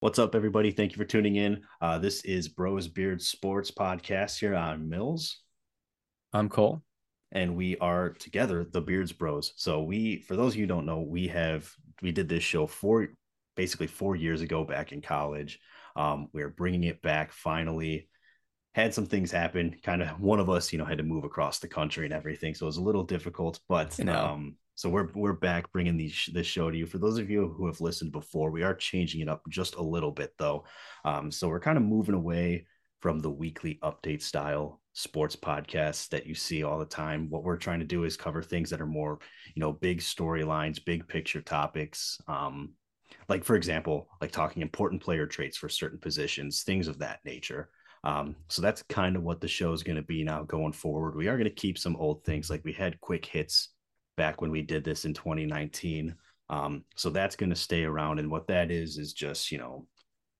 What's up, everybody? Thank you for tuning in. Uh, this is Bros Beard Sports Podcast here on Mills, I'm Cole. and we are together, the Beards Bros. So we, for those of you who don't know, we have we did this show four, basically four years ago back in college. Um, we're bringing it back finally. Had some things happen. Kind of one of us, you know, had to move across the country and everything, so it was a little difficult. But You know. um, so we're we're back bringing these this show to you. For those of you who have listened before, we are changing it up just a little bit though. Um, so we're kind of moving away from the weekly update style sports podcasts that you see all the time. What we're trying to do is cover things that are more, you know, big storylines, big picture topics. Um, like for example, like talking important player traits for certain positions, things of that nature. Um, so that's kind of what the show is going to be now going forward. We are going to keep some old things like we had quick hits back when we did this in 2019. Um, so that's going to stay around. And what that is, is just, you know,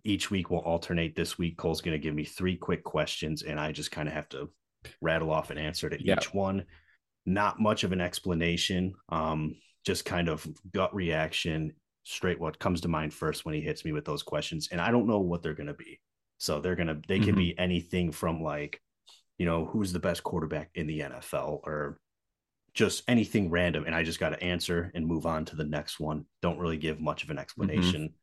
each week we'll alternate. This week, Cole's going to give me three quick questions, and I just kind of have to rattle off an answer to Yeah. each one. Not much of an explanation, um, just kind of gut reaction, straight what comes to mind first when he hits me with those questions. And I don't know what they're going to be. So they're going to, they can Mhm. be anything from like, you know, who's the best quarterback in the NFL or just anything random and i just got to answer and move on to the next one. Don't really give much of an explanation.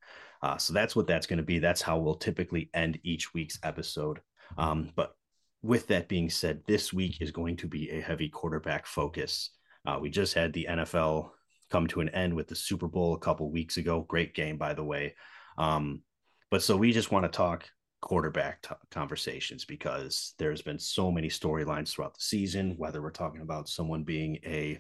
Uh, so that's what that's going to be. That's how we'll typically end each week's episode. Um, but with that being said this week is going to be a heavy quarterback focus. Uh, we just had the nfl come to an end with the super bowl a couple weeks ago. Great game by the way. Um, but so we just want to talk quarterback t- conversations because there's been so many storylines throughout the season, whether we're talking about someone being a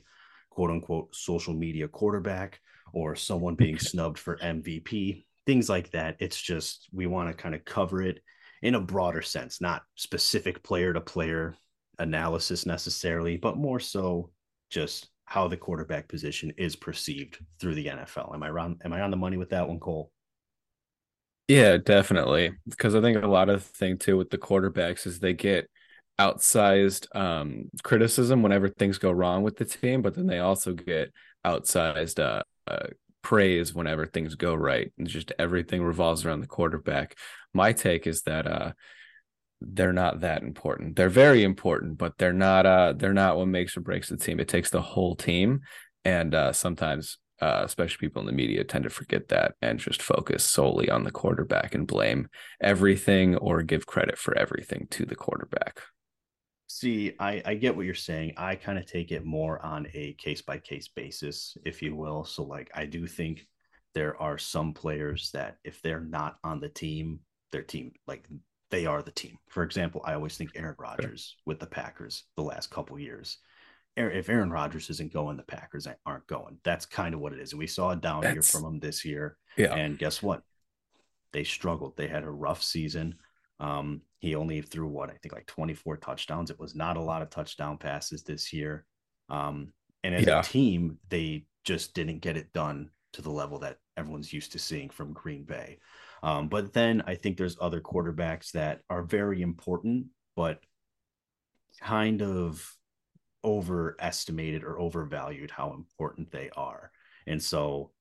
quote unquote social media quarterback or someone being snubbed for MVP, things like that. It's just we want to kind of cover it in a broader sense, not specific player to player analysis necessarily, but more so just how the quarterback position is perceived through the NFL. Am I wrong? Am I on the money with that one, Cole? Yeah, definitely. Because I think a lot of the thing too with the quarterbacks is they get outsized um criticism whenever things go wrong with the team, but then they also get outsized uh, uh praise whenever things go right. And just everything revolves around the quarterback. My take is that uh they're not that important. They're very important, but they're not uh they're not what makes or breaks the team. It takes the whole team. And uh sometimes uh, especially people in the media tend to forget that and just focus solely on the quarterback and blame everything or give credit for everything to the quarterback. See, I, I get what you're saying. I kind of take it more on a case by case basis, if you will. So, like, I do think there are some players that if they're not on the team, their team, like, they are the team. For example, I always think Aaron Rodgers with the Packers the last couple years. If Aaron Rodgers isn't going, the Packers aren't going. That's kind of what it is. And we saw a down year from him this year. Yeah. And guess what? They struggled. They had a rough season. Um, he only threw what I think like 24 touchdowns. It was not a lot of touchdown passes this year. Um, and as Yeah. a team, they just didn't get it done to the level that everyone's used to seeing from Green Bay. Um, but then I think there's other quarterbacks that are very important, but kind of overestimated or overvalued how important they are. And so,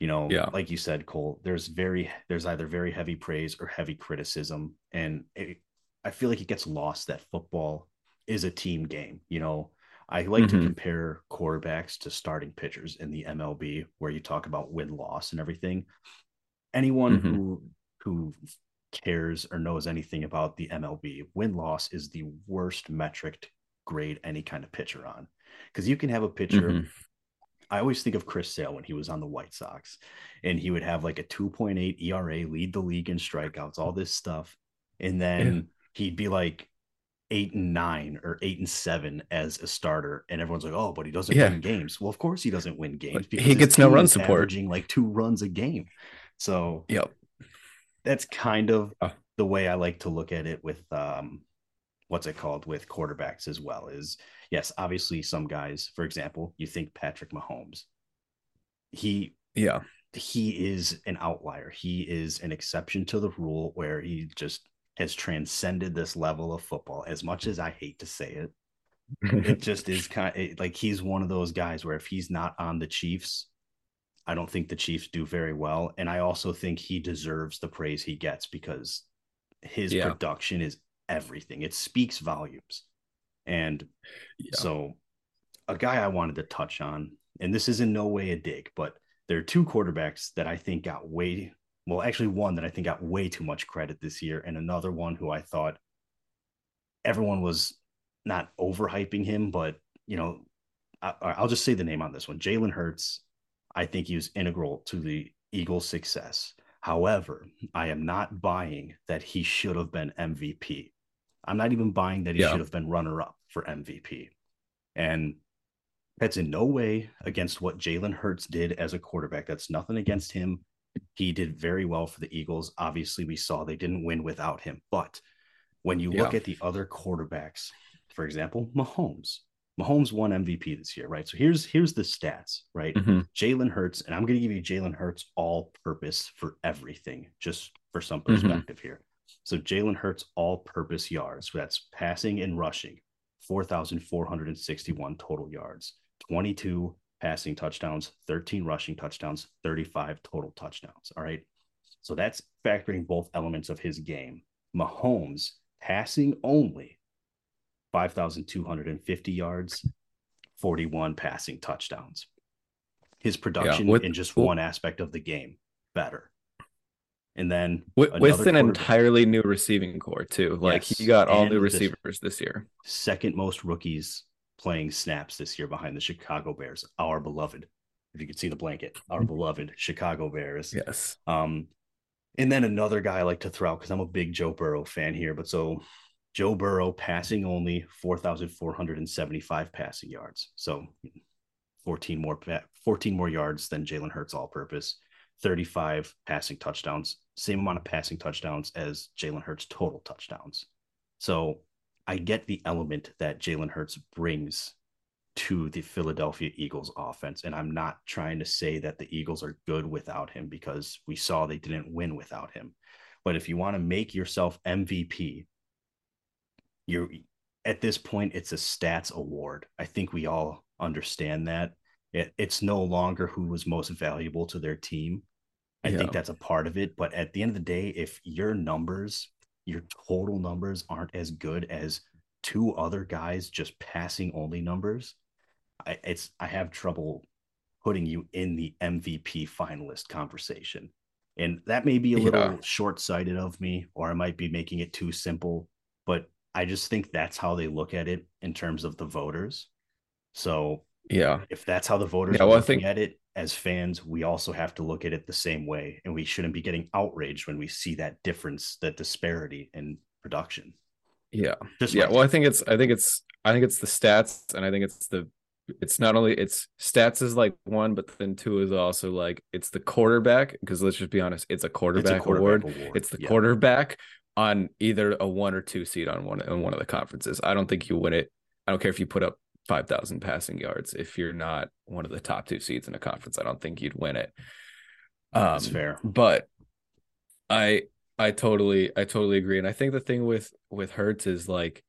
you know, Yeah. like you said, Cole, there's very there's either very heavy praise or heavy criticism. And it, I feel like it gets lost that football is a team game. You know, I like to Mhm. compare quarterbacks to starting pitchers in the MLB, where you talk about win loss and everything. Anyone Mhm. who who cares or knows anything about the MLB, win loss is the worst metric to grade any kind of pitcher on. Because you can have a pitcher. Mhm. I always think of Chris Sale when he was on the White Sox, and he would have like a 2.8 ERA, lead the league in strikeouts, all this stuff. And then Yeah. he'd be like eight and nine or eight and seven as a starter. And everyone's like, oh, but he doesn't Yeah. win games. Well, of course he doesn't win games. because He gets no run support. Averaging like two runs a game. So Yep. that's kind of Oh. the way I like to look at it with um what's it called with quarterbacks as well is yes, obviously some guys, for example, you think Patrick Mahomes. He Yeah. he is an outlier. He is an exception to the rule where he just has transcended this level of football as much as I hate to say it. It just is kind of like he's one of those guys where if he's not on the Chiefs, I don't think the Chiefs do very well. And I also think he deserves the praise he gets because his yeah. production is everything. It speaks volumes. And yeah. so a guy I wanted to touch on, and this is in no way a dig, but there are two quarterbacks that I think got way well, actually one that I think got way too much credit this year, and another one who I thought everyone was not overhyping him, but you know, I, will just say the name on this one. Jalen Hurts, I think he was integral to the Eagles' success. However, I am not buying that he should have been MVP. I'm not even buying that he yeah. should have been runner up for MVP. And that's in no way against what Jalen Hurts did as a quarterback. That's nothing against him. He did very well for the Eagles. Obviously, we saw they didn't win without him. But when you yeah. look at the other quarterbacks, for example, Mahomes, Mahomes won MVP this year, right? So here's here's the stats, right? Mm-hmm. Jalen Hurts, and I'm going to give you Jalen Hurts all purpose for everything, just for some mm-hmm. perspective mm-hmm. here. So Jalen Hurts all purpose yards, so that's passing and rushing, 4,461 total yards, 22 passing touchdowns, 13 rushing touchdowns, 35 total touchdowns. All right. So that's factoring both elements of his game. Mahomes passing only 5,250 yards, 41 passing touchdowns. His production yeah, with, in just one aspect of the game better. And then with, an entirely new receiving core too. Like yes, he got all new receivers this year. Second most rookies playing snaps this year behind the Chicago Bears, our beloved. If you could see the blanket, our mm-hmm. beloved Chicago Bears. Yes. Um, and then another guy I like to throw out because I'm a big Joe Burrow fan here. But so Joe Burrow passing only 4,475 passing yards. So 14 more 14 more yards than Jalen Hurts all purpose. 35 passing touchdowns, same amount of passing touchdowns as Jalen Hurts total touchdowns. So I get the element that Jalen Hurts brings to the Philadelphia Eagles offense. And I'm not trying to say that the Eagles are good without him because we saw they didn't win without him. But if you want to make yourself MVP, you're at this point, it's a stats award. I think we all understand that. It, it's no longer who was most valuable to their team. I yeah. think that's a part of it. But at the end of the day, if your numbers your total numbers aren't as good as two other guys just passing only numbers, I, it's I have trouble putting you in the MVP finalist conversation. And that may be a little yeah. short sighted of me, or I might be making it too simple, but I just think that's how they look at it in terms of the voters. So, yeah, if that's how the voters yeah, are well, looking think... at it, as fans, we also have to look at it the same way, and we shouldn't be getting outraged when we see that difference, that disparity in production. Yeah, Just yeah. Well, I think it's, I think it's, I think it's the stats, and I think it's the, it's not only it's stats is like one, but then two is also like it's the quarterback because let's just be honest, it's a quarterback, it's a quarterback award. award. It's the yeah. quarterback on either a one or two seed on one on one of the conferences. I don't think you win it. I don't care if you put up 5,000 passing yards. If you're not one of the top two seeds in a conference, I don't think you'd win it. Um, That's fair. But I I totally I totally agree. And I think the thing with with Hurts is like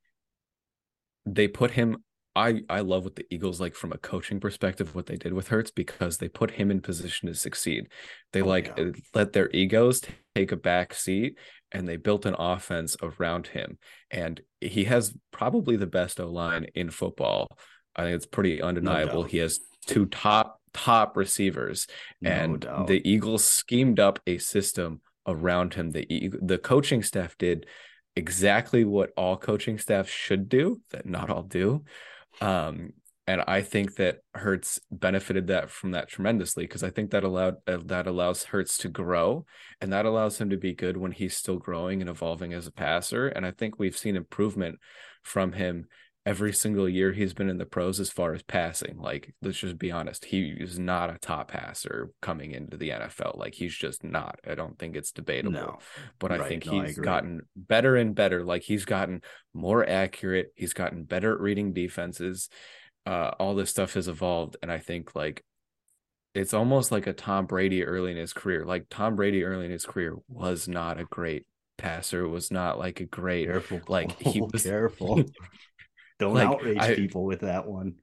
they put him I I love what the Eagles like from a coaching perspective what they did with Hurts because they put him in position to succeed. They oh, like yeah. let their egos take a back seat and they built an offense around him. And he has probably the best O line in football. I think it's pretty undeniable. No he has two top top receivers, no and doubt. the Eagles schemed up a system around him. The the coaching staff did exactly what all coaching staff should do that not all do. Um, and I think that Hurts benefited that from that tremendously because I think that allowed uh, that allows Hurts to grow and that allows him to be good when he's still growing and evolving as a passer. And I think we've seen improvement from him every single year he's been in the pros as far as passing. Like, let's just be honest, he is not a top passer coming into the NFL. Like, he's just not. I don't think it's debatable. No. But I think no, he's I gotten better and better. Like, he's gotten more accurate. He's gotten better at reading defenses uh, all this stuff has evolved, and I think like it's almost like a Tom Brady early in his career. Like Tom Brady early in his career was not a great passer, was not like a great careful. like he was careful. Don't like, outrage I, people with that one.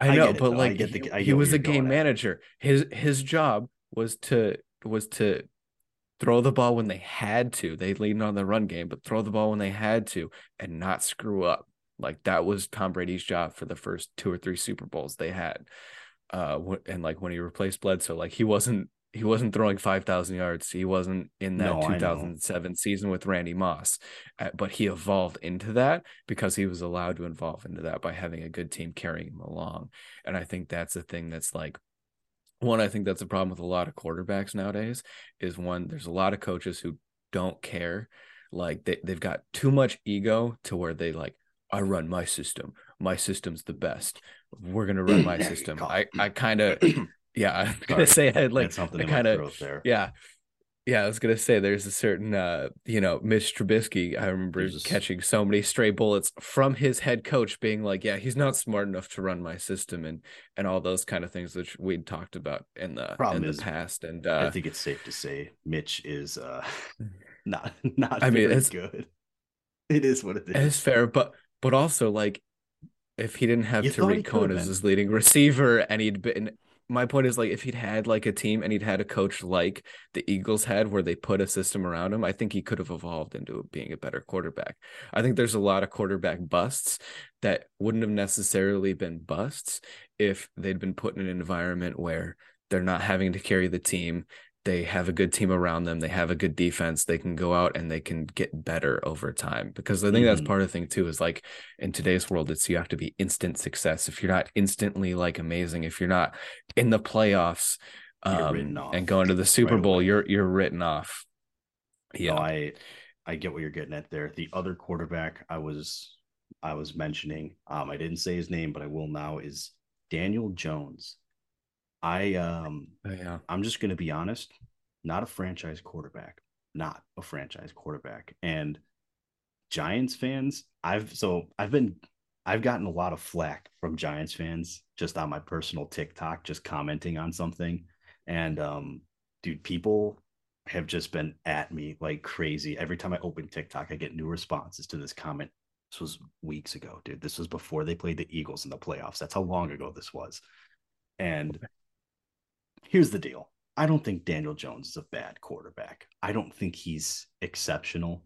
I know, I but like the, he was a game manager. His his job was to was to throw the ball when they had to. They leaned on the run game, but throw the ball when they had to and not screw up. Like that was Tom Brady's job for the first two or three Super Bowls they had. Uh, and like when he replaced Bledsoe, like he wasn't he wasn't throwing 5000 yards he wasn't in that no, 2007 season with randy moss uh, but he evolved into that because he was allowed to evolve into that by having a good team carrying him along and i think that's the thing that's like one i think that's a problem with a lot of quarterbacks nowadays is one there's a lot of coaches who don't care like they, they've got too much ego to where they like i run my system my system's the best we're going to run my system i i kind of yeah i was going to say i had like something kind of yeah yeah, I was gonna say there's a certain uh, you know, Mitch Trubisky. I remember just... catching so many stray bullets from his head coach being like, Yeah, he's not smart enough to run my system and and all those kind of things which we'd talked about in the Problem in is, the past. And uh, I think it's safe to say Mitch is uh not not I mean it's good. It is what it is. It's fair, but but also like if he didn't have you Tarik Cohen as his leading receiver and he'd been my point is like if he'd had like a team and he'd had a coach like the Eagles had where they put a system around him, I think he could have evolved into being a better quarterback. I think there's a lot of quarterback busts that wouldn't have necessarily been busts if they'd been put in an environment where they're not having to carry the team they have a good team around them they have a good defense they can go out and they can get better over time because i think mm-hmm. that's part of the thing too is like in today's world it's you have to be instant success. If you're not instantly like amazing if you're not in the playoffs um, and going to the super right bowl away. you're you're written off. Yeah. No, i i get what you're getting at there. The other quarterback i was i was mentioning um i didn't say his name but i will now is daniel jones I um oh, yeah. I'm just gonna be honest, not a franchise quarterback. Not a franchise quarterback. And Giants fans, I've so I've been I've gotten a lot of flack from Giants fans just on my personal TikTok, just commenting on something. And um, dude, people have just been at me like crazy. Every time I open TikTok, I get new responses to this comment. This was weeks ago, dude. This was before they played the Eagles in the playoffs. That's how long ago this was. And here's the deal. I don't think Daniel Jones is a bad quarterback. I don't think he's exceptional.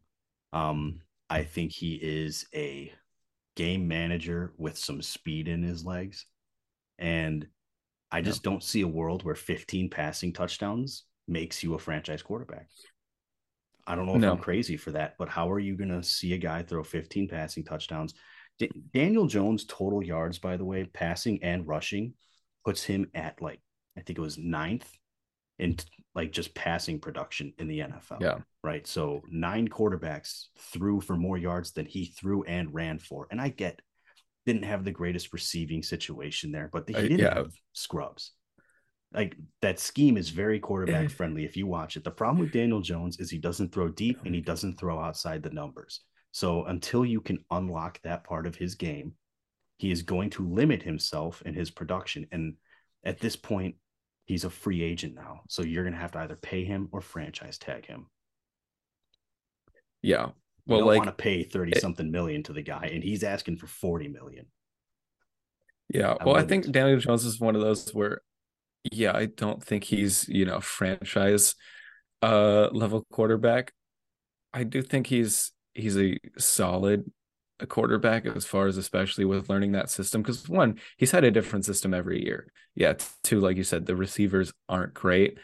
Um, I think he is a game manager with some speed in his legs. And I just don't see a world where 15 passing touchdowns makes you a franchise quarterback. I don't know if no. I'm crazy for that, but how are you going to see a guy throw 15 passing touchdowns? D- Daniel Jones' total yards, by the way, passing and rushing, puts him at like I think it was ninth in like just passing production in the NFL. Yeah. Right. So nine quarterbacks threw for more yards than he threw and ran for. And I get didn't have the greatest receiving situation there, but he didn't yeah. have scrubs. Like that scheme is very quarterback eh. friendly if you watch it. The problem with Daniel Jones is he doesn't throw deep and he doesn't throw outside the numbers. So until you can unlock that part of his game, he is going to limit himself in his production. And at this point, he's a free agent now. So you're going to have to either pay him or franchise tag him. Yeah. Well, don't like, want to pay 30 something million to the guy and he's asking for 40 million. Yeah. I well, I think Daniel Jones is one of those where, yeah, I don't think he's, you know, franchise uh level quarterback. I do think he's he's a solid a quarterback as far as especially with learning that system because one he's had a different system every year. Yeah two like you said the receivers aren't great.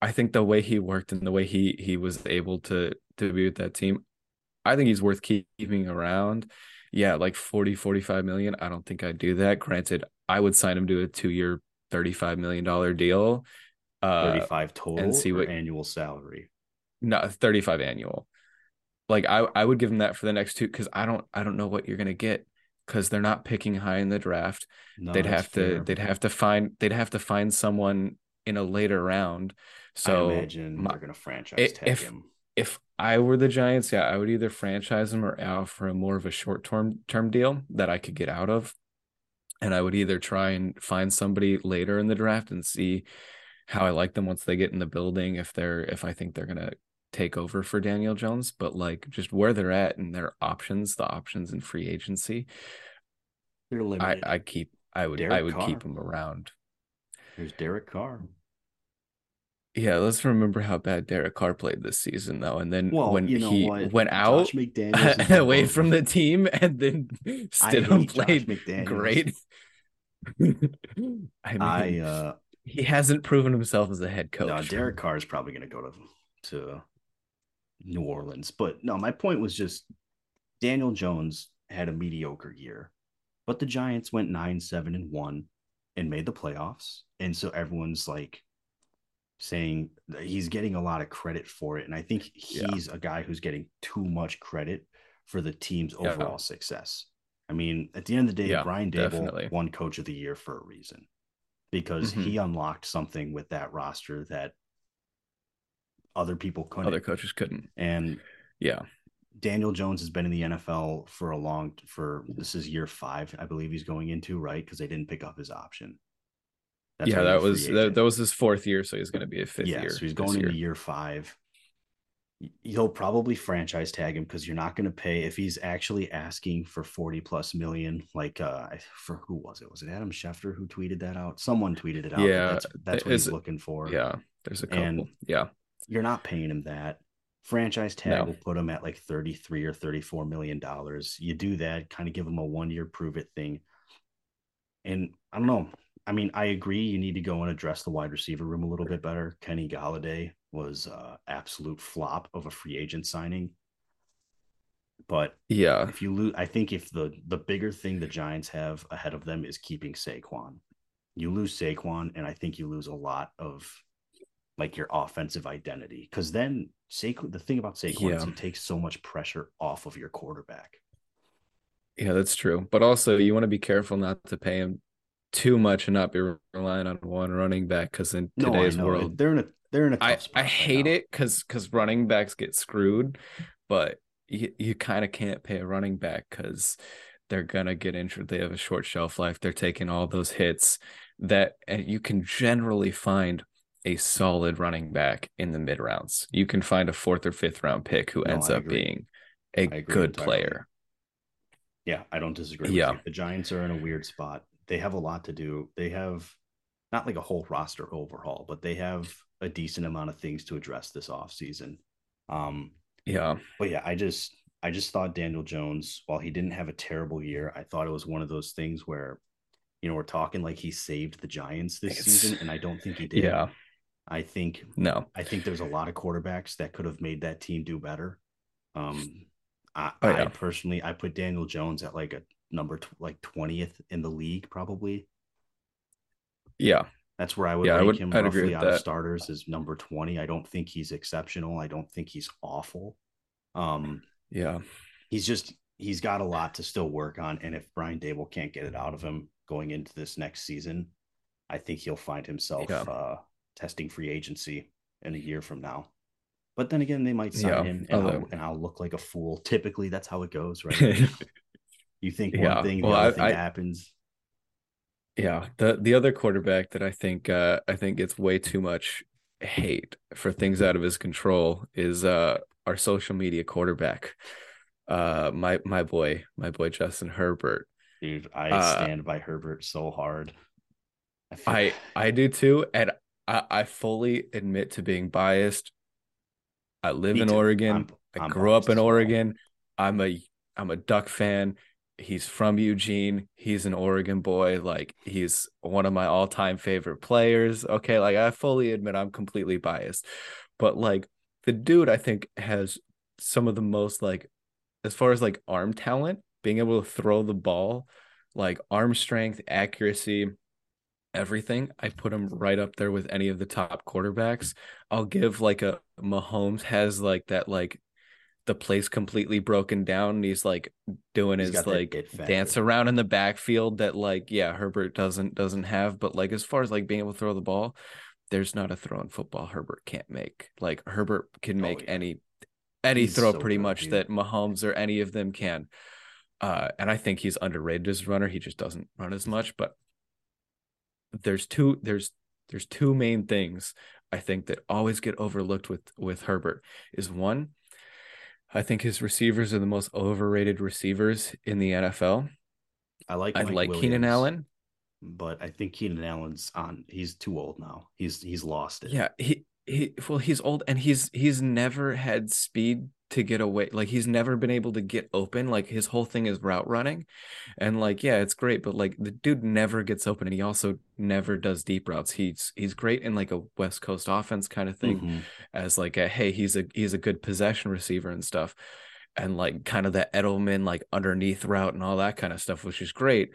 I think the way he worked and the way he he was able to to be with that team i think he's worth keeping around. Yeah like 40 45 million i don't think i'd do that. Granted i would sign him to a two year 35 million dollar deal uh 35 total and see what annual salary? No 35 annual like I I would give them that for the next two because I don't I don't know what you're gonna get because they're not picking high in the draft. No, they'd have to they'd have to find they'd have to find someone in a later round. So I imagine my, they're gonna franchise tag if, him. If I were the Giants, yeah, I would either franchise him or offer him more of a short term term deal that I could get out of. And I would either try and find somebody later in the draft and see how I like them once they get in the building. If they're if I think they're gonna take over for Daniel Jones, but like just where they're at and their options, the options in free agency, they're limited. I, I keep I would Derek I would Carr. keep him around. There's Derek Carr. Yeah, let's remember how bad Derek Carr played this season, though. And then Well, when you know he what? went out Josh away from the team, and then Stidham played great. I mean, I uh he hasn't proven himself as a head coach. no, Derek Carr is probably going to go to to New Orleans, but no, my point was just Daniel Jones had a mediocre year, but the Giants went nine, seven, and one, and made the playoffs, and so everyone's like saying that he's getting a lot of credit for it, and I think Yeah. he's a guy who's getting too much credit for the team's Yeah. overall success. I mean, at the end of the day, Yeah, Brian Daboll definitely. won Coach of the Year for a reason because Mhm. he unlocked something with that roster that other people couldn't. Other coaches couldn't. and Yeah, Daniel Jones has been in the NFL for a long for this is year five, I believe he's going into, right? Because they didn't pick up his option. That's yeah, that was that, that was his fourth year, so he's going to be a fifth yeah, year. so he's going year. into year five. Y- He'll probably franchise tag him because you're not going to pay if he's actually asking for 40 plus million. Like, uh, for who was it? Was it Adam Schefter who tweeted that out? Someone tweeted it out. Yeah, that's, that's what is he's looking for. Yeah, there's a couple. And- yeah, you're not paying him that. Franchise tag No. will put him at like 33 or 34 million dollars. You do that, kind of give him a one year prove it thing. And I don't know. I mean, I agree you need to go and address the wide receiver room a little bit better. Kenny Golladay was uh absolute flop of a free agent signing. But yeah, if you lose, I think if the the bigger thing the Giants have ahead of them is keeping Saquon, you lose Saquon, and I think you lose a lot of like your offensive identity. Because then Saquon, the thing about Saquon is he takes so much pressure off of your quarterback. yeah, that's true. But also, you want to be careful not to pay him too much and not be relying on one running back because in No, today's world, they're in a they're in a I I right hate now. it because because running backs get screwed, but you, you kind of can't pay a running back because they're gonna get injured. They have a short shelf life. They're taking all those hits that, and you can generally find a solid running back in the mid rounds. You can find a fourth or fifth round pick who No, ends I up agree. being a good entirely. player. Yeah, I don't disagree. Yeah. You. The Giants are in a weird spot. They have a lot to do. They have not like a whole roster overhaul, but they have a decent amount of things to address this offseason. Um, Yeah, but yeah, I just I just thought Daniel Jones, while he didn't have a terrible year, I thought it was one of those things where, you know, we're talking like he saved the Giants this It's- season, and I don't think he did. yeah, I think no, I think there's a lot of quarterbacks that could have made that team do better. Um, I, Oh, I personally I put Daniel Jones at like a number tw- like twentieth in the league probably. yeah, That's where I would Yeah, I rank would- him I'd roughly out of that. starters is number twenty. I don't think he's exceptional. I don't think he's awful. Um, yeah, he's just he's got a lot to still work on, and if Brian Daboll can't get it out of him going into this next season, I think he'll find himself Yeah. uh, testing free agency in a year from now. But then again, they might sign Yeah, him, and I'll, and I'll look like a fool. Typically, that's how it goes, right? you think Yeah, one thing, the well, other I- thing I- happens. Yeah, the the other quarterback that I think uh I think gets way too much hate for things out of his control is uh our social media quarterback. Uh my my boy, my boy Justin Herbert. Dude, I Uh, stand by Herbert so hard. I I I do too and I I fully admit to being biased. I live Me in too. Oregon. I'm- I I'm grew up in. Oregon. I'm a I'm a Duck fan. He's from Eugene. He's an Oregon boy. Like he's one of my all-time favorite players. Okay, like I fully admit I'm completely biased. But like the dude I think has some of the most like as far as like arm talent, being able to throw the ball, like arm strength, accuracy, everything. I put him right up there with any of the top quarterbacks. I'll give like a Mahomes has like that like the place completely broken down and he's like doing He's his like dance around in the backfield that like yeah Herbert doesn't doesn't have but like as far as like being able to throw the ball there's not a throw in football Herbert can't make like Herbert can Oh, make yeah. any any He's throw so pretty good, much dude. that Mahomes or any of them can uh and I think he's underrated as a runner he just doesn't run as much but there's two there's there's two main things I think that always get overlooked with with Herbert is one I think his receivers are the most overrated receivers in the NFL. I like I Mike like Keenan Allen. but I think Keenan Allen's on. He's too old now. He's he's lost it. Yeah, he he well he's old and he's he's never had speed to get away like he's never been able to get open like his whole thing is route running and like yeah it's great but like the dude never gets open and he also never does deep routes he's he's great in like a west coast offense kind of thing mm-hmm. as like a hey he's a he's a good possession receiver and stuff and like kind of the Edelman like underneath route and all that kind of stuff which is great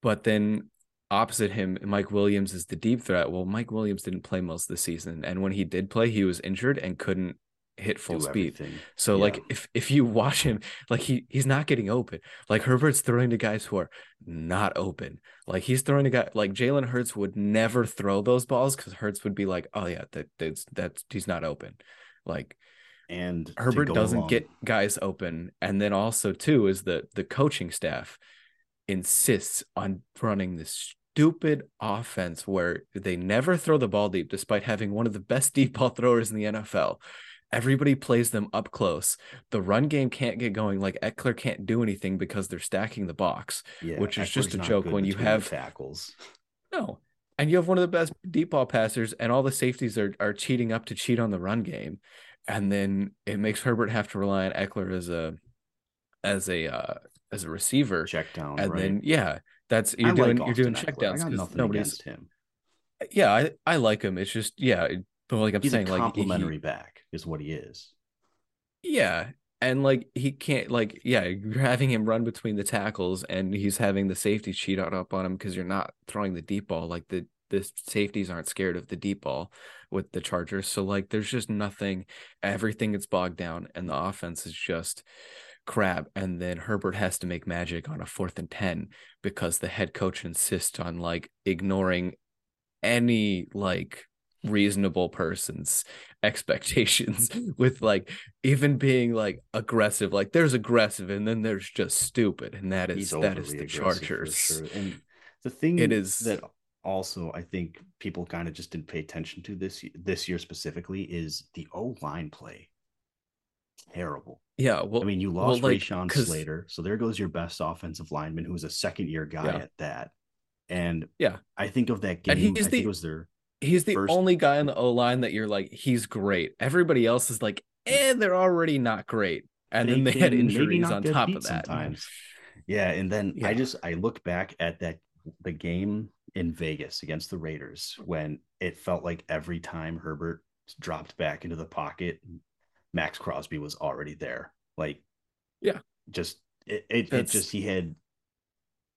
but then opposite him, Mike Williams is the deep threat. Well, Mike Williams didn't play most of the season, and when he did play, he was injured and couldn't hit full Do speed. Everything. So yeah. like if if you watch him, like he he's not getting open. Like Herbert's throwing to guys who are not open. Like he's throwing to guy like Jalen Hurts would never throw those balls because Hurts would be like, oh yeah, that that's that's he's not open. Like and Herbert doesn't along. get guys open. And then also too is the the coaching staff insists on running this stupid offense where they never throw the ball deep despite having one of the best deep ball throwers in the NFL. Everybody plays them up close. The run game can't get going. Like Ekeler can't do anything because they're stacking the box, yeah, which is Ekeler's just a joke when you have tackles. No. And you have one of the best deep ball passers, and all the safeties are, are cheating up to cheat on the run game. And then it makes Herbert have to rely on Ekeler as a as a uh, as a receiver. Check down. And right? then yeah, that's you're I doing like you're doing checkdowns because nobody's him. Yeah, I, I like him. It's just yeah, but like I'm He's saying, a complimentary like back is what he is. Yeah, and like he can't like yeah, you're having him run between the tackles, and he's having the safety cheat out up on him because you're not throwing the deep ball. Like the the safeties aren't scared of the deep ball with the Chargers, so like there's just nothing. Everything gets bogged down, and the offense is just crap and then Herbert has to make magic on a fourth and 10 because the head coach insists on like ignoring any like reasonable person's expectations with like even being like aggressive like there's aggressive and then there's just stupid and that is that is the chargers sure. and the thing it is that also i think people kind of just didn't pay attention to this this year specifically is the o line play terrible yeah, well, I mean, you lost well, like, Rashawn Slater, so there goes your best offensive lineman, who's a second year guy yeah. at that. And yeah, I think of that game. And he's I the, it was their he's the first... only guy on the O line that you're like, he's great. Everybody else is like, eh, they're already not great. And they then they had injuries on top of that. Sometimes. Yeah, and then yeah. I just I look back at that the game in Vegas against the Raiders when it felt like every time Herbert dropped back into the pocket, Maxx Crosby was already there. Like, yeah, just it, it, it just he had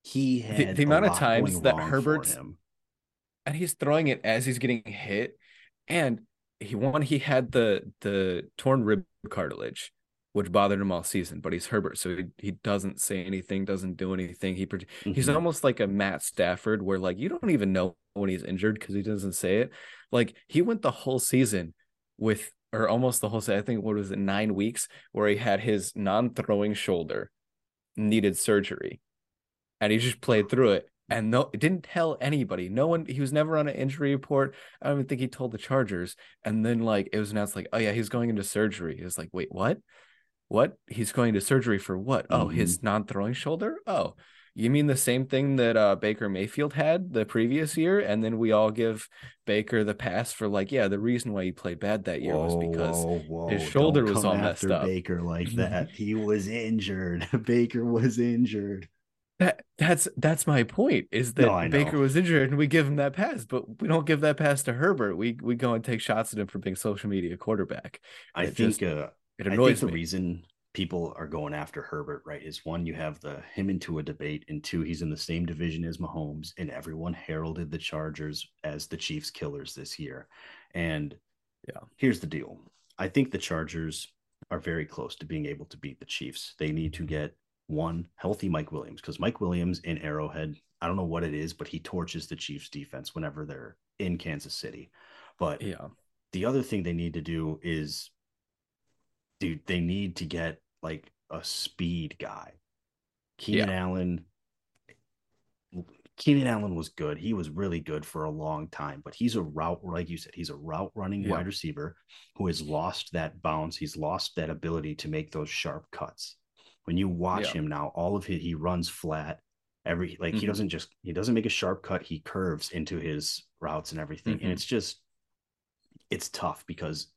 he had the, the amount of times that Herbert and he's throwing it as he's getting hit, and he won. he had the the torn rib cartilage, which bothered him all season. But he's Herbert, so he, he doesn't say anything, doesn't do anything. He mm-hmm. he's almost like a Matt Stafford, where like you don't even know when he's injured because he doesn't say it. Like he went the whole season with or almost the whole set. I think what was it, nine weeks, where he had his non-throwing shoulder needed surgery, and he just played through it. And no, it didn't tell anybody. No one. He was never on an injury report. I don't even think he told the Chargers. And then like it was announced, like, oh yeah, he's going into surgery. It was like, wait, what? What? He's going to surgery for what? Oh, mm-hmm. his non-throwing shoulder. Oh, you mean the same thing that uh, Baker Mayfield had the previous year, and then we all give Baker the pass for like, yeah, the reason why he played bad that year whoa, was because whoa, whoa. his shoulder Don't was all messed up. Baker like that, he was injured. Baker was injured. That that's that's my point. Is that no, Baker was injured and we give him that pass, but we don't give that pass to Herbert. We we go and take shots at him for being social media quarterback. I think just, uh, it annoys I think the me. reason people are going after Herbert, right? Is one, you have the him into a debate, and two, he's in the same division as Mahomes, and everyone heralded the Chargers as the Chiefs killers this year. And yeah, here's the deal. I think the Chargers are very close to being able to beat the Chiefs. They need to get one healthy Mike Williams because Mike Williams in Arrowhead, I don't know what it is, but he torches the Chiefs defense whenever they're in Kansas City. But yeah, the other thing they need to do is dude, they need to get like a speed guy. Keenan yeah. Allen. Keenan Allen was good. He was really good for a long time, but he's a route, like you said, he's a route running yeah. wide receiver who has lost that bounce. He's lost that ability to make those sharp cuts. When you watch yeah. him now, all of it, he runs flat. Every like mm-hmm. he doesn't just he doesn't make a sharp cut, he curves into his routes and everything. Mm-hmm. And it's just it's tough because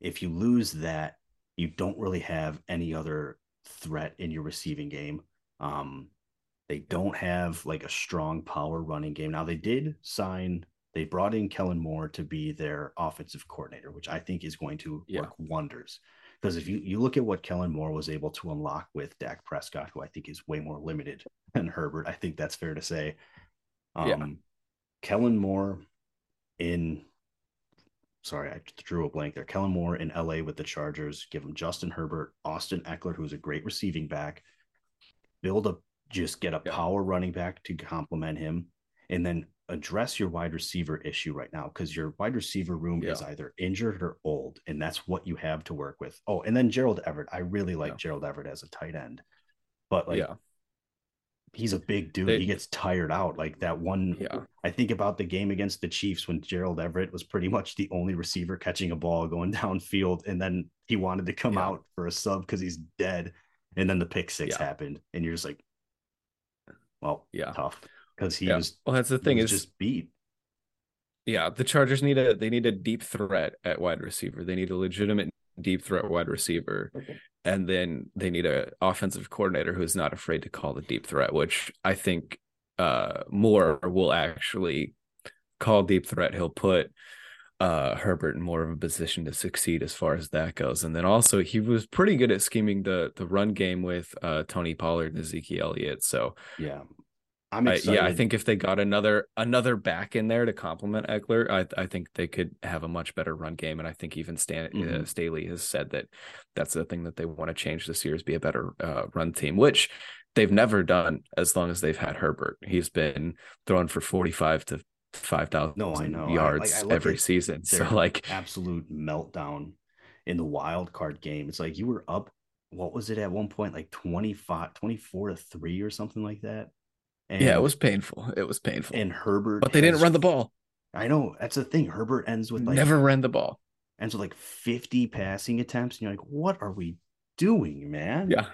if you lose that, you don't really have any other threat in your receiving game. Um, they don't have like a strong power running game. Now they did sign, they brought in Kellen Moore to be their offensive coordinator, which I think is going to yeah. work wonders. Because if you, you look at what Kellen Moore was able to unlock with Dak Prescott, who I think is way more limited than Herbert, I think that's fair to say. Um, yeah. Kellen Moore in sorry, I drew a blank there. Kellen Moore in LA with the Chargers. Give him Justin Herbert, Austin Ekeler, who's a great receiving back. Build a just get a yeah. power running back to complement him, and then address your wide receiver issue right now because your wide receiver room yeah. is either injured or old, and that's what you have to work with. Oh, and then Gerald Everett. I really like yeah. Gerald Everett as a tight end, but like yeah he's a big dude. They, he gets tired out. Like that one. Yeah. I think about the game against the Chiefs when Gerald Everett was pretty much the only receiver catching a ball going downfield, and then he wanted to come out for a sub because he's dead, and then the pick six happened, and you're just like, well, yeah, tough because he was. Well, that's the thing is just beat. Yeah, the Chargers need a they need a deep threat at wide receiver. They need a legitimate deep threat wide receiver. Okay and then they need a offensive coordinator who's not afraid to call the deep threat, which I think uh, Moore will actually call deep threat. He'll put uh, Herbert in more of a position to succeed as far as that goes. And then also he was pretty good at scheming the the run game with uh, Tony Pollard and Ezekiel Elliott. So yeah, I'm excited. I, yeah, I think if they got another another back in there to complement Ekeler, I I think they could have a much better run game. And I think even Stan uh, mm-hmm. uh, Staley has said that that's the thing that they want to change this year is be a better uh, run team, which they've never done as long as they've had Herbert. He's been throwing for forty five to five thousand no, I know. yards I, like, I every season. So like absolute meltdown in the wild card game. It's like you were up. What was it at one point? Like 25, 24 to three or something like that and, yeah, it was painful. It was painful. And Herbert, but they has, didn't run the ball. I know that's the thing. Herbert ends with like never ran the ball. Ends with like fifty passing attempts, and you're like, what are we doing, man? Yeah,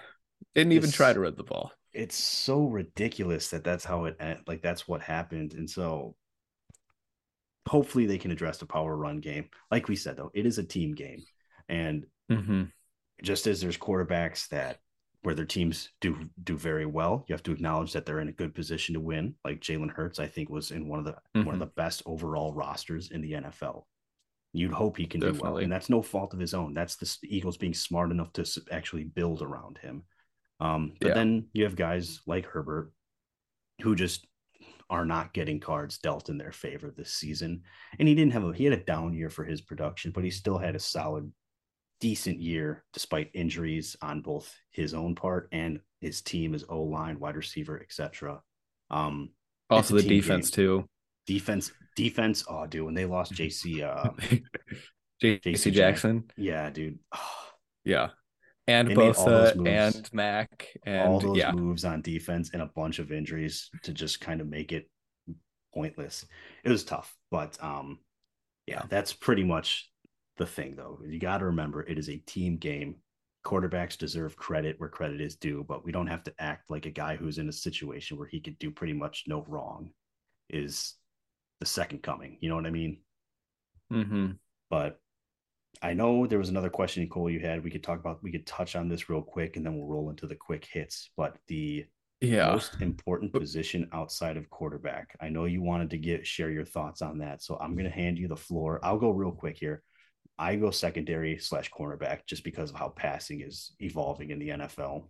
didn't even try to run the ball. It's so ridiculous that that's how it like that's what happened, and so hopefully they can address the power run game. Like we said, though, it is a team game, and mm-hmm. just as there's quarterbacks that where their teams do do very well. You have to acknowledge that they're in a good position to win. Like Jalen Hurts, I think was in one of the mm-hmm. one of mm-hmm. the best overall rosters in the NFL. You'd hope he can Definitely. do well, and that's no fault of his own. That's the Eagles being smart enough to actually build around him. Um, but yeah. then you have guys like Herbert who just are not getting cards dealt in their favor this season. And he didn't have a he had a down year for his production, but he still had a solid decent year despite injuries on both his own part and his team, his O line, wide receiver, etc. Um, also the defense game. too. Defense, defense. Oh, dude, when they lost JC, uh, JC Jackson. Yeah, dude. Yeah. And Bosa and Mack and all those yeah. moves on defense and a bunch of injuries to just kind of make it pointless. It was tough, but um, yeah, that's pretty much the thing, though. You got to remember it is a team game. Quarterbacks deserve credit where credit is due, but we don't have to act like a guy who's in a situation where he could do pretty much no wrong is the second coming. You know what I mean? Mm-hmm. But I know there was another question, Nicole, you had. We could talk about, we could touch on this real quick and then we'll roll into the quick hits. But the yeah. most important position outside of quarterback, I know you wanted to get share your thoughts on that. So I'm going to hand you the floor. I'll go real quick here. I go secondary slash cornerback just because of how passing is evolving in the NFL.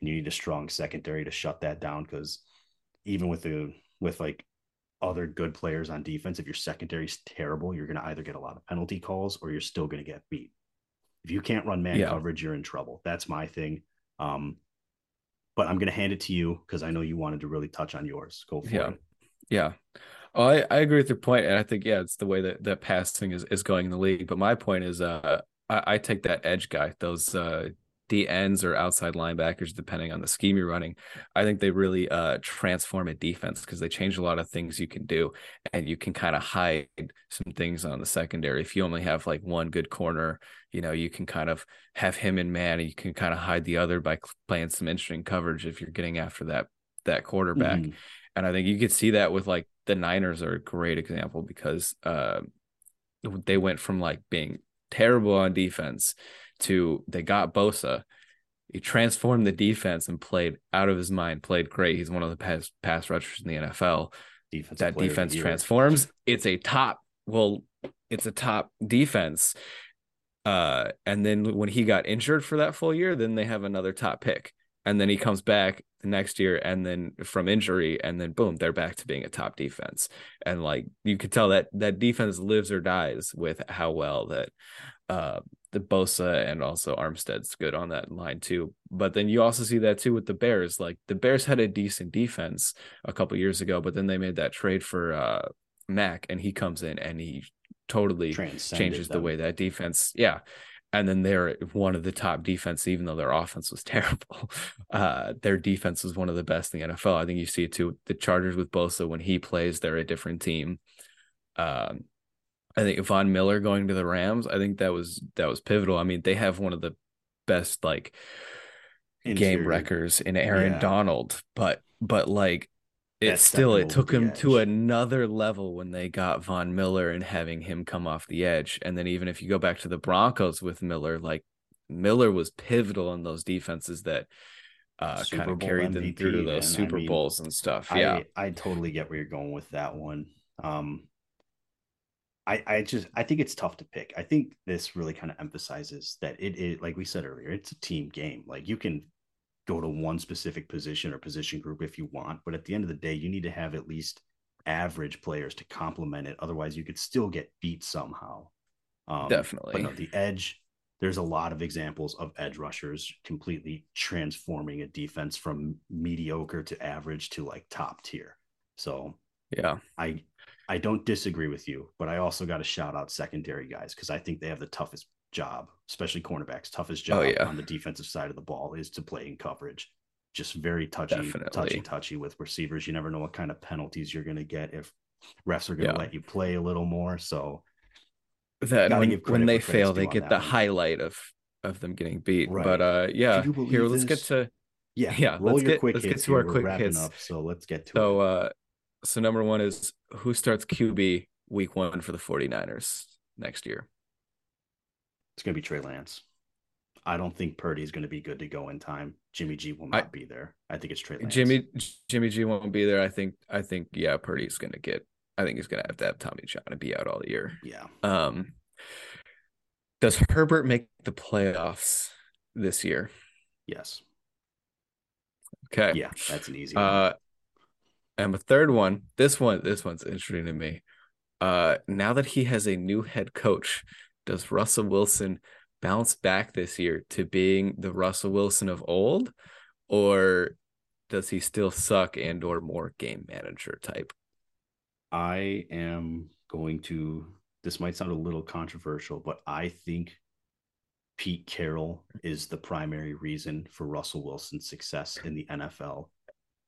And you need a strong secondary to shut that down because even with the with like other good players on defense, if your secondary is terrible, you're going to either get a lot of penalty calls or you're still going to get beat. If you can't run man yeah. coverage, you're in trouble. That's my thing. Um, but I'm going to hand it to you because I know you wanted to really touch on yours. Go for yeah. it. Yeah. Oh, I, I agree with your point, and I think yeah, it's the way that that passing is, is going in the league. But my point is, uh, I, I take that edge guy, those uh, D ends or outside linebackers, depending on the scheme you're running. I think they really uh, transform a defense because they change a lot of things you can do, and you can kind of hide some things on the secondary. If you only have like one good corner, you know, you can kind of have him in man, and you can kind of hide the other by playing some interesting coverage if you're getting after that that quarterback. Mm-hmm. And I think you could see that with like the Niners are a great example because uh, they went from like being terrible on defense to they got Bosa. He transformed the defense and played out of his mind, played great. He's one of the pass pass rushers in the NFL. Defensive that defense transforms. It's a top, well, it's a top defense. Uh, and then when he got injured for that full year, then they have another top pick. And then he comes back next year and then from injury, and then boom, they're back to being a top defense. And like you could tell that that defense lives or dies with how well that uh the Bosa and also Armstead's good on that line too. But then you also see that too with the Bears. Like the Bears had a decent defense a couple years ago, but then they made that trade for uh Mack and he comes in and he totally changes them. the way that defense. Yeah. And then they're one of the top defense, even though their offense was terrible. Uh, their defense was one of the best in the NFL. I think you see it too. The Chargers with Bosa, when he plays, they're a different team. Um, I think Von Miller going to the Rams, I think that was that was pivotal. I mean, they have one of the best like Interior. game wreckers in Aaron yeah. Donald, but but like it still it took him edge. to another level when they got Von Miller and having him come off the edge. And then even if you go back to the Broncos with Miller, like Miller was pivotal in those defenses that uh kind of carried MVP, them through to those man. Super I mean, Bowls and stuff. Yeah. I, I totally get where you're going with that one. Um I, I just I think it's tough to pick. I think this really kind of emphasizes that it, it like we said earlier, it's a team game. Like you can go to one specific position or position group if you want. But at the end of the day, you need to have at least average players to complement it. Otherwise, you could still get beat somehow. Um, Definitely. But no, the edge, there's a lot of examples of edge rushers completely transforming a defense from mediocre to average to like top tier. So yeah, I I don't disagree with you, but I also got to shout out secondary guys because I think they have the toughest job, especially cornerbacks. Toughest oh, job oh, yeah. on the defensive side of the ball is to play in coverage. Just very touchy, Definitely. touchy, touchy with receivers. You never know what kind of penalties you're going to get if refs are going to yeah. let you play a little more. So that when, when they fail, they get the one. highlight of of them getting beat. Right. But uh, yeah, here let's get to yeah, yeah. let's get let's get to here. our We're quick hits. Up, so let's get to so, it. uh, so number one is who starts QB week one for the 49ers next year? It's going to be Trey Lance. I don't think Purdy is going to be good to go in time. Jimmy G will not I, be there. I think it's Trey Lance. Jimmy Jimmy G won't be there. I think I think yeah, Purdy's going to get. I think he's going to have to have Tommy John and be out all year. Yeah. Um. Does Herbert make the playoffs this year? Yes. Okay. Yeah, that's an easy. One. Uh, and the third one, this one, this one's interesting to me. Uh, now that he has a new head coach, does Russell Wilson bounce back this year to being the Russell Wilson of old, or does he still suck and or more game manager type? I am going to. This might sound a little controversial, but I think Pete Carroll is the primary reason for Russell Wilson's success in the NFL.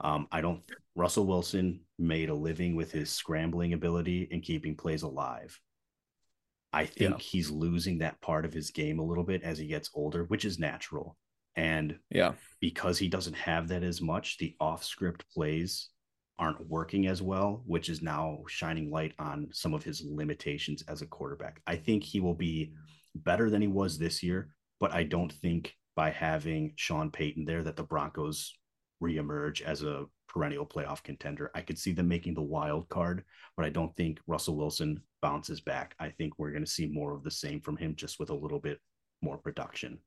Um, I don't. Russell Wilson made a living with his scrambling ability and keeping plays alive. I think yeah. he's losing that part of his game a little bit as he gets older, which is natural. And yeah, because he doesn't have that as much, the off script plays aren't working as well, which is now shining light on some of his limitations as a quarterback. I think he will be better than he was this year, but I don't think by having Sean Payton there that the Broncos reemerge as a perennial playoff contender. I could see them making the wild card, but I don't think Russell Wilson bounces back. I think we're going to see more of the same from him, just with a little bit more production.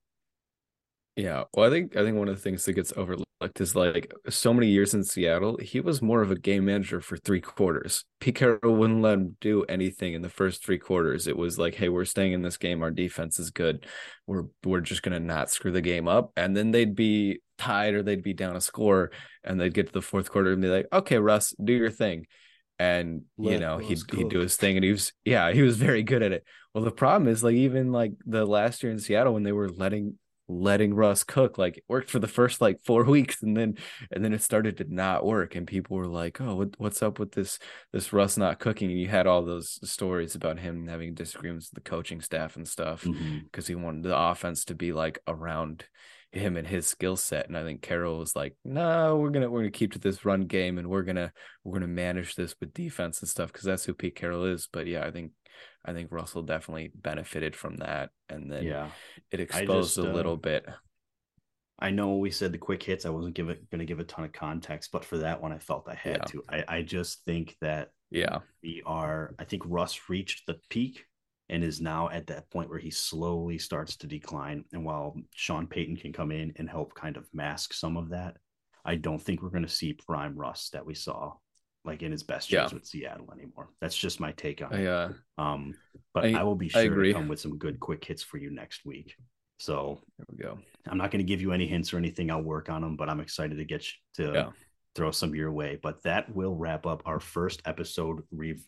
Yeah, well, I think I think one of the things that gets overlooked is like so many years in Seattle, he was more of a game manager for three quarters. Pete Carroll wouldn't let him do anything in the first three quarters. It was like, hey, we're staying in this game. Our defense is good. We're we're just gonna not screw the game up, and then they'd be tied or they'd be down a score, and they'd get to the fourth quarter and be like, okay, Russ, do your thing and Let you know he'd, he'd do his thing and he was yeah he was very good at it well the problem is like even like the last year in seattle when they were letting letting Russ cook. Like it worked for the first like four weeks, and then and then it started to not work, and people were like, "Oh, what, what's up with this this Russ not cooking?" And you had all those stories about him having disagreements with the coaching staff and stuff because mm-hmm. he wanted the offense to be like around him and his skill set. And I think Carroll was like, no, we're gonna we're gonna keep to this run game and we're gonna we're gonna manage this with defense and stuff because that's who Pete Carroll is. But yeah, I think I think Russell definitely benefited from that. And then Yeah. it exposed just, a uh, little bit. I know we said the quick hits. I wasn't give it, going to give a ton of context, but for that one, I felt I had Yeah. to. I, I just think that Yeah. we are. I think Russ reached the peak and is now at that point where he slowly starts to decline. And while Sean Payton can come in and help kind of mask some of that, I don't think we're going to see prime Russ that we saw like in his best years Yeah. with Seattle anymore. That's just my take on I it. uh Um, but I- I, will be sure to come with some good quick hits for you next week. So there we go. I'm not going to give you any hints or anything. I'll work on them, but I'm excited to get you to Yeah. throw some your way. But that will wrap up our first episode. Re-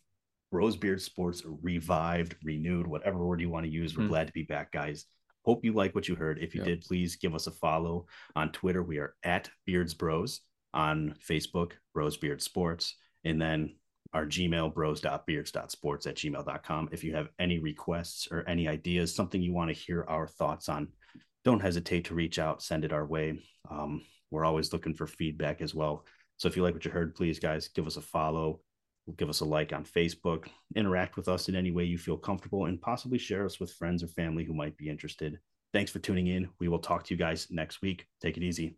Rosebeard Sports revived, renewed, whatever word you want to use. We're Hmm. glad to be back, guys. Hope you like what you heard. If you Yeah. did, please give us a follow on Twitter. We are at Beards Bros on Facebook, Rosebeard Sports, and then our Gmail, bros.beards.sports at gmail.com. If you have any requests or any ideas, something you want to hear our thoughts on, don't hesitate to reach out, send it our way. Um, we're always looking for feedback as well. So if you like what you heard, please, guys, give us a follow, give us a like on Facebook, interact with us in any way you feel comfortable, and possibly share us with friends or family who might be interested. Thanks for tuning in. We will talk to you guys next week. Take it easy.